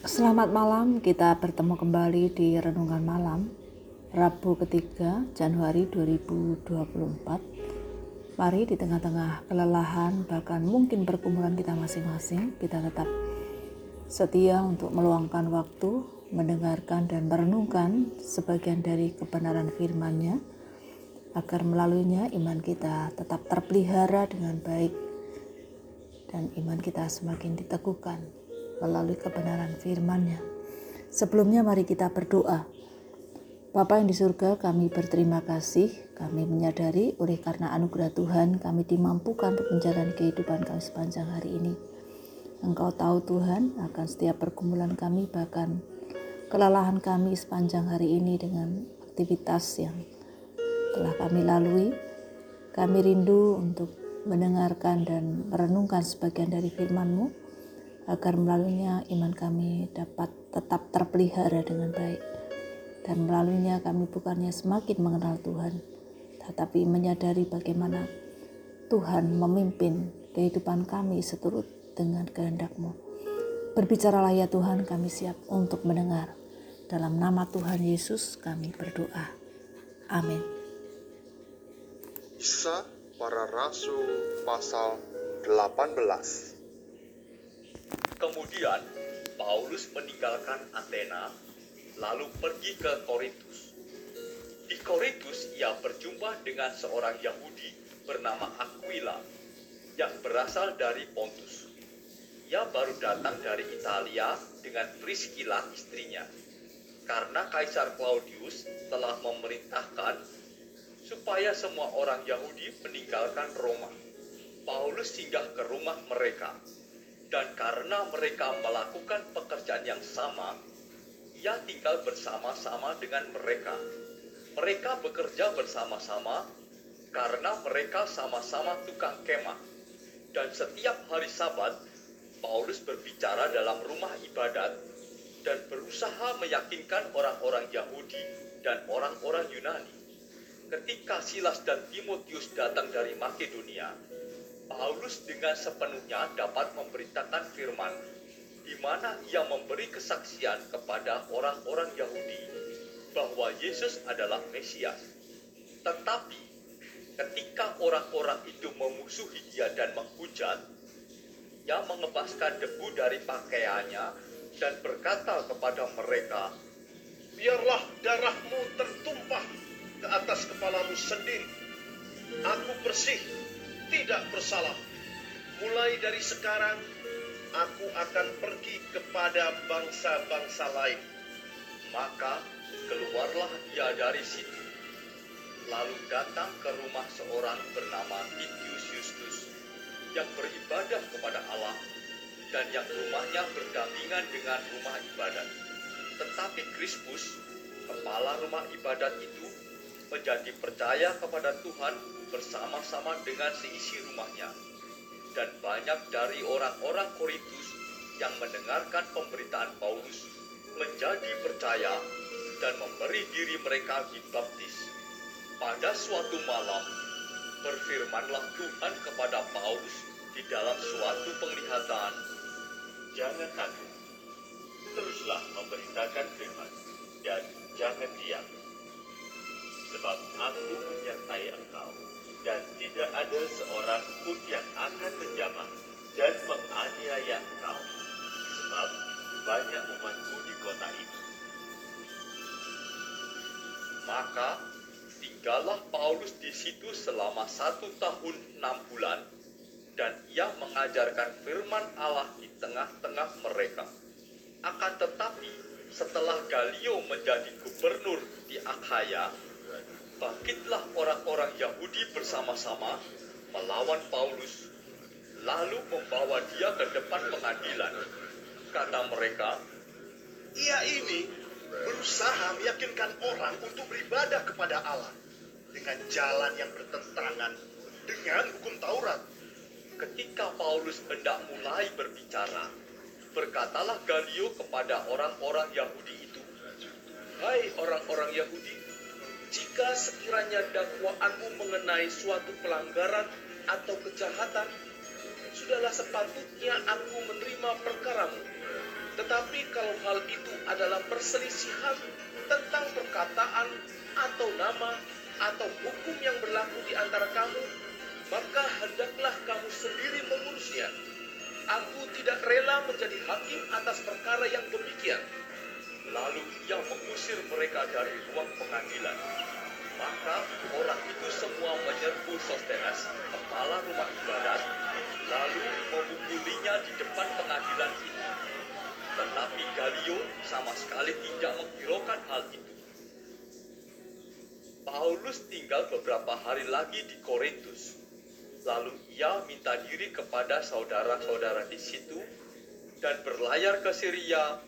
Selamat malam, kita bertemu kembali di Renungan Malam Rabu ketiga Januari 2024 Mari di tengah-tengah kelelahan bahkan mungkin pergumulan kita masing-masing Kita tetap setia untuk meluangkan waktu Mendengarkan dan merenungkan sebagian dari kebenaran firman-Nya Agar melaluinya iman kita tetap terpelihara dengan baik Dan iman kita semakin diteguhkan melalui kebenaran firman-Nya. Sebelumnya mari kita berdoa. Bapa yang di surga, kami berterima kasih. Kami menyadari oleh karena anugerah Tuhan kami dimampukan untuk menjalani kehidupan kami sepanjang hari ini. Engkau tahu Tuhan akan setiap pergumulan kami bahkan kelelahan kami sepanjang hari ini dengan aktivitas yang telah kami lalui. Kami rindu untuk mendengarkan dan merenungkan sebagian dari firman-Mu agar melaluinya iman kami dapat tetap terpelihara dengan baik. Dan melaluinya kami bukannya semakin mengenal Tuhan, tetapi menyadari bagaimana Tuhan memimpin kehidupan kami seturut dengan kehendak-Mu. Berbicaralah ya Tuhan, kami siap untuk mendengar. Dalam nama Tuhan Yesus kami berdoa. Amin. Kisah para Rasul pasal 18 Kemudian Paulus meninggalkan Athena lalu pergi ke Korintus. Di Korintus ia berjumpa dengan seorang Yahudi bernama Aquila yang berasal dari Pontus. Ia baru datang dari Italia dengan Priscilla istrinya. Karena Kaisar Claudius telah memerintahkan supaya semua orang Yahudi meninggalkan Roma. Paulus singgah ke rumah mereka dan karena mereka melakukan pekerjaan yang sama, ia tinggal bersama-sama dengan mereka. Mereka bekerja bersama-sama karena mereka sama-sama tukang kemah. Dan setiap hari Sabat, Paulus berbicara dalam rumah ibadat dan berusaha meyakinkan orang-orang Yahudi dan orang-orang Yunani. Ketika Silas dan Timotius datang dari Makedonia, Paulus dengan sepenuhnya dapat memberitakan firman, di mana ia memberi kesaksian kepada orang-orang Yahudi bahwa Yesus adalah Mesias. Tetapi ketika orang-orang itu memusuhi dia dan menghujat, ia mengebaskan debu dari pakaiannya dan berkata kepada mereka, Biarlah darahmu tertumpah ke atas kepalamu sendiri. Aku bersih tidak bersalah. Mulai dari sekarang, aku akan pergi kepada bangsa-bangsa lain. Maka keluarlah ia dari situ, lalu datang ke rumah seorang bernama Titius Justus yang beribadah kepada Allah dan yang rumahnya berdampingan dengan rumah ibadat. Tetapi Krispus, kepala rumah ibadat itu, menjadi percaya kepada Tuhan bersama-sama dengan seisi rumahnya. Dan banyak dari orang-orang Korintus yang mendengarkan pemberitaan Paulus menjadi percaya dan memberi diri mereka dibaptis. Pada suatu malam, berfirmanlah Tuhan kepada Paulus di dalam suatu penglihatan, Jangan takut, teruslah memberitakan firman, dan jangan diam. Sebab aku menyertai engkau dan tidak ada seorang pun yang akan menjamah dan menganiaya engkau, sebab banyak umatku di kota ini. Maka tinggallah Paulus di situ selama satu tahun enam bulan, dan ia mengajarkan firman Allah di tengah-tengah mereka. Akan tetapi, setelah Galio menjadi gubernur di Akhaya, bangkitlah orang-orang Yahudi bersama-sama melawan Paulus, lalu membawa dia ke depan pengadilan. Kata mereka, Ia ini berusaha meyakinkan orang untuk beribadah kepada Allah dengan jalan yang bertentangan dengan hukum Taurat. ketika Paulus hendak mulai berbicara, berkatalah Galio kepada orang-orang Yahudi itu, Hai orang-orang Yahudi, jika sekiranya dakwaanmu mengenai suatu pelanggaran atau kejahatan, sudahlah sepatutnya aku menerima perkaramu. Tetapi kalau hal itu adalah perselisihan tentang perkataan atau nama atau hukum yang berlaku di antara kamu, maka hendaklah kamu sendiri mengurusnya. Aku tidak rela menjadi hakim atas perkara yang demikian. Lalu ia mengusir mereka dari ruang pengadilan. Maka orang itu semua menyerbu Sostenes, kepala rumah ibadat, lalu memukulinya di depan pengadilan itu. Tetapi Galio sama sekali tidak menghiraukan hal itu. Paulus tinggal beberapa hari lagi di Korintus. Lalu ia minta diri kepada saudara-saudara di situ dan berlayar ke Syria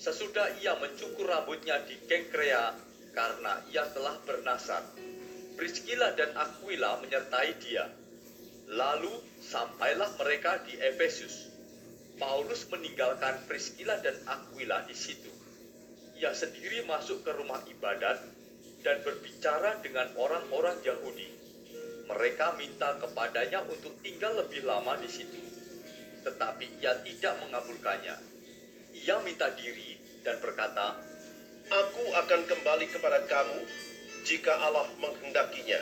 sesudah ia mencukur rambutnya di Kengkrea karena ia telah bernasar. Priscilla dan Aquila menyertai dia. Lalu sampailah mereka di Efesus. Paulus meninggalkan Priscilla dan Aquila di situ. Ia sendiri masuk ke rumah ibadat dan berbicara dengan orang-orang Yahudi. Mereka minta kepadanya untuk tinggal lebih lama di situ, tetapi ia tidak mengabulkannya. Ia minta diri dan berkata, Aku akan kembali kepada kamu jika Allah menghendakinya.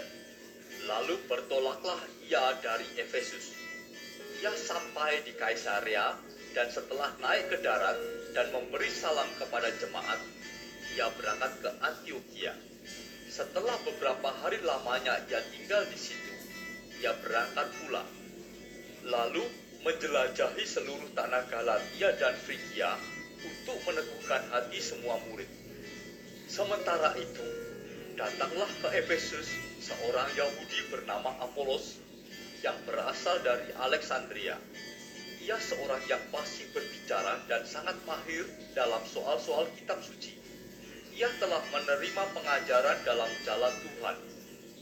Lalu bertolaklah ia dari Efesus. Ia sampai di Kaisarea dan setelah naik ke darat dan memberi salam kepada jemaat, ia berangkat ke Antioquia. Setelah beberapa hari lamanya ia tinggal di situ, ia berangkat pulang. Lalu menjelajahi seluruh tanah Galatia dan Frigia untuk meneguhkan hati semua murid. Sementara itu, datanglah ke Efesus seorang Yahudi bernama Apolos yang berasal dari Alexandria. Ia seorang yang pasti berbicara dan sangat mahir dalam soal-soal kitab suci. Ia telah menerima pengajaran dalam jalan Tuhan.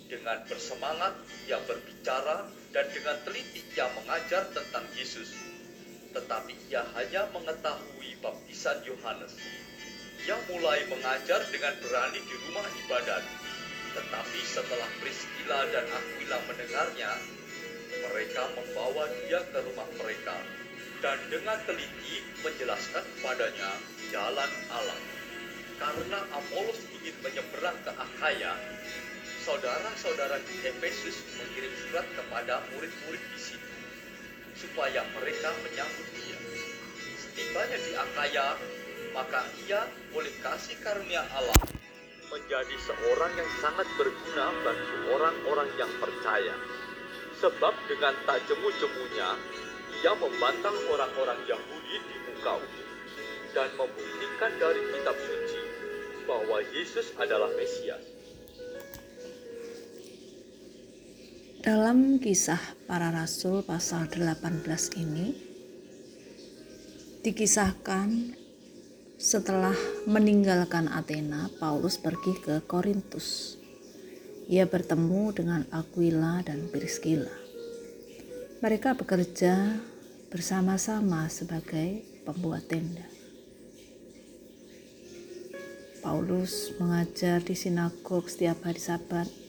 Dengan bersemangat, ia berbicara dan dengan teliti ia mengajar tentang Yesus. Tetapi ia hanya mengetahui baptisan Yohanes. Ia mulai mengajar dengan berani di rumah ibadat. Tetapi setelah Priscilla dan Aquila mendengarnya, mereka membawa dia ke rumah mereka dan dengan teliti menjelaskan kepadanya jalan Allah. Karena Apolos ingin menyeberang ke Akhaya, saudara-saudara di Efesus mengirim surat kepada murid-murid di situ supaya mereka menyambut dia. Setibanya di Akhaya, maka ia oleh kasih karunia Allah menjadi seorang yang sangat berguna bagi orang-orang yang percaya. Sebab dengan tak jemu-jemunya, ia membantah orang-orang Yahudi di muka umum dan membuktikan dari kitab suci bahwa Yesus adalah Mesias. Dalam kisah para rasul pasal 18 ini dikisahkan setelah meninggalkan Athena, Paulus pergi ke Korintus. Ia bertemu dengan Aquila dan Priscilla. Mereka bekerja bersama-sama sebagai pembuat tenda. Paulus mengajar di sinagog setiap hari Sabat.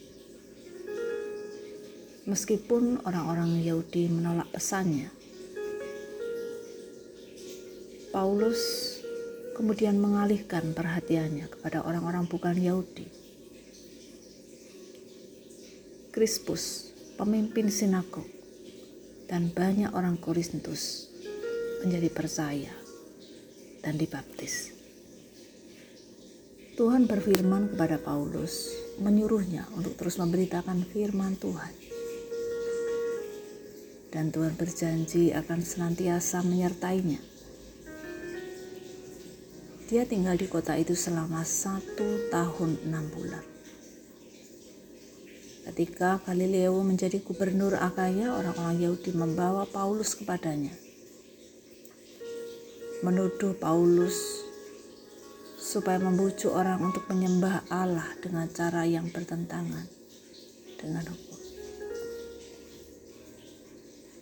Meskipun orang-orang Yahudi menolak pesannya, Paulus kemudian mengalihkan perhatiannya kepada orang-orang bukan Yahudi. Krispus, pemimpin sinagog, dan banyak orang Korintus menjadi percaya dan dibaptis. Tuhan berfirman kepada Paulus, menyuruhnya untuk terus memberitakan firman Tuhan. Dan Tuhan berjanji akan senantiasa menyertainya. Dia tinggal di kota itu selama satu tahun enam bulan. Ketika Galileo menjadi gubernur Akaya, orang-orang Yahudi membawa Paulus kepadanya. Menuduh Paulus supaya membujuk orang untuk menyembah Allah dengan cara yang bertentangan dengan hukum.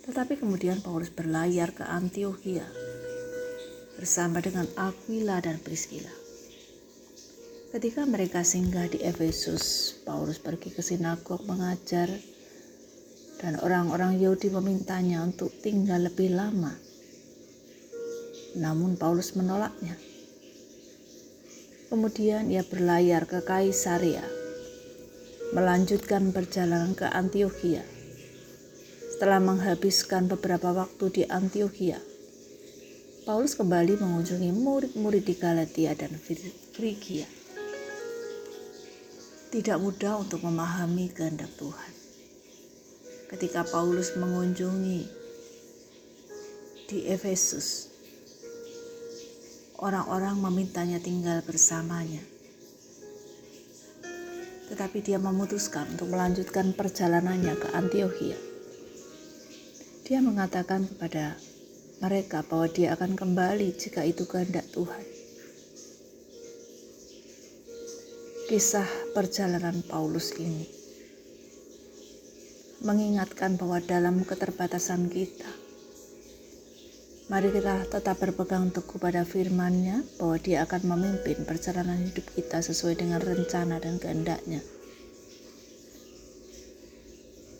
Tetapi kemudian Paulus berlayar ke Antioquia bersama dengan Aquila dan Priscilla. Ketika mereka singgah di Efesus, Paulus pergi ke sinagog mengajar dan orang-orang Yahudi memintanya untuk tinggal lebih lama. namun Paulus menolaknya. Kemudian ia berlayar ke Kaisaria, melanjutkan perjalanan ke Antioquia. Setelah menghabiskan beberapa waktu di Antioquia, Paulus kembali mengunjungi murid-murid di Galatia dan Frigia. Tidak mudah untuk memahami kehendak Tuhan. Ketika Paulus mengunjungi di Efesus, orang-orang memintanya tinggal bersamanya. Tetapi dia memutuskan untuk melanjutkan perjalanannya ke Antioquia. Dia mengatakan kepada mereka bahwa dia akan kembali jika itu kehendak Tuhan. Kisah perjalanan Paulus ini mengingatkan bahwa dalam keterbatasan kita, Mari kita tetap berpegang teguh pada firman-Nya bahwa Dia akan memimpin perjalanan hidup kita sesuai dengan rencana dan kehendaknya.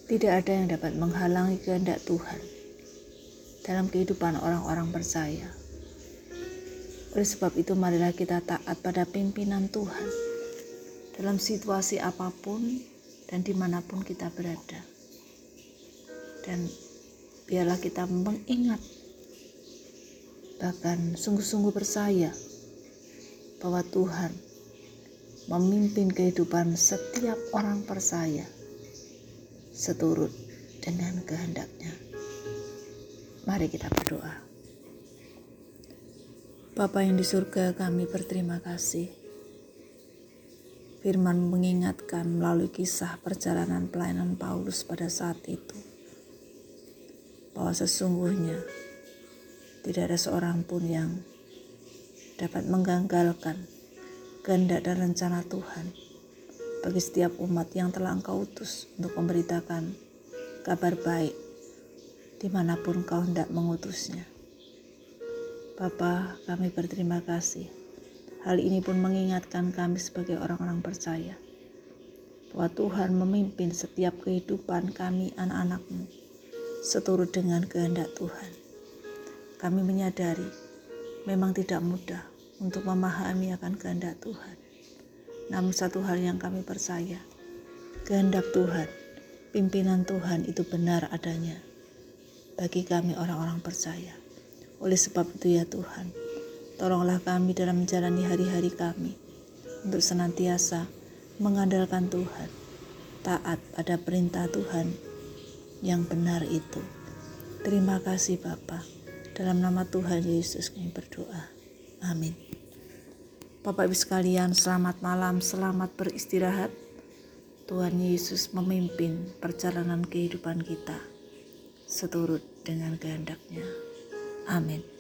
Tidak ada yang dapat menghalangi kehendak Tuhan dalam kehidupan orang-orang percaya. Oleh sebab itu marilah kita taat pada pimpinan Tuhan dalam situasi apa pun dan di mana pun kita berada. Dan biarlah kita mengingat bahkan sungguh-sungguh percaya bahwa Tuhan memimpin kehidupan setiap orang percaya seturut dengan kehendaknya. Mari kita berdoa. Bapa yang di surga kami berterima kasih. Firman mengingatkan melalui kisah perjalanan pelayanan Paulus pada saat itu bahwa sesungguhnya tidak ada seorang pun yang dapat menggagalkan kehendak dan rencana Tuhan bagi setiap umat yang telah engkau utus untuk memberitakan kabar baik di mana pun kau hendak mengutusnya. Bapa, kami berterima kasih. Hal ini pun mengingatkan kami sebagai orang-orang percaya bahwa Tuhan memimpin setiap kehidupan kami anak-anakmu seturut dengan kehendak Tuhan. Kami menyadari memang tidak mudah untuk memahami akan kehendak Tuhan. Namun satu hal yang kami percaya, kehendak Tuhan, pimpinan Tuhan itu benar adanya bagi kami orang-orang percaya. Oleh sebab itu ya Tuhan, tolonglah kami dalam menjalani hari-hari kami untuk senantiasa mengandalkan Tuhan, taat pada perintah Tuhan yang benar itu. Terima kasih Bapak. Dalam nama Tuhan Yesus kami berdoa. Amin. Bapak Ibu sekalian, selamat malam, selamat beristirahat. Tuhan Yesus memimpin perjalanan kehidupan kita seturut dengan kehendaknya. Amin.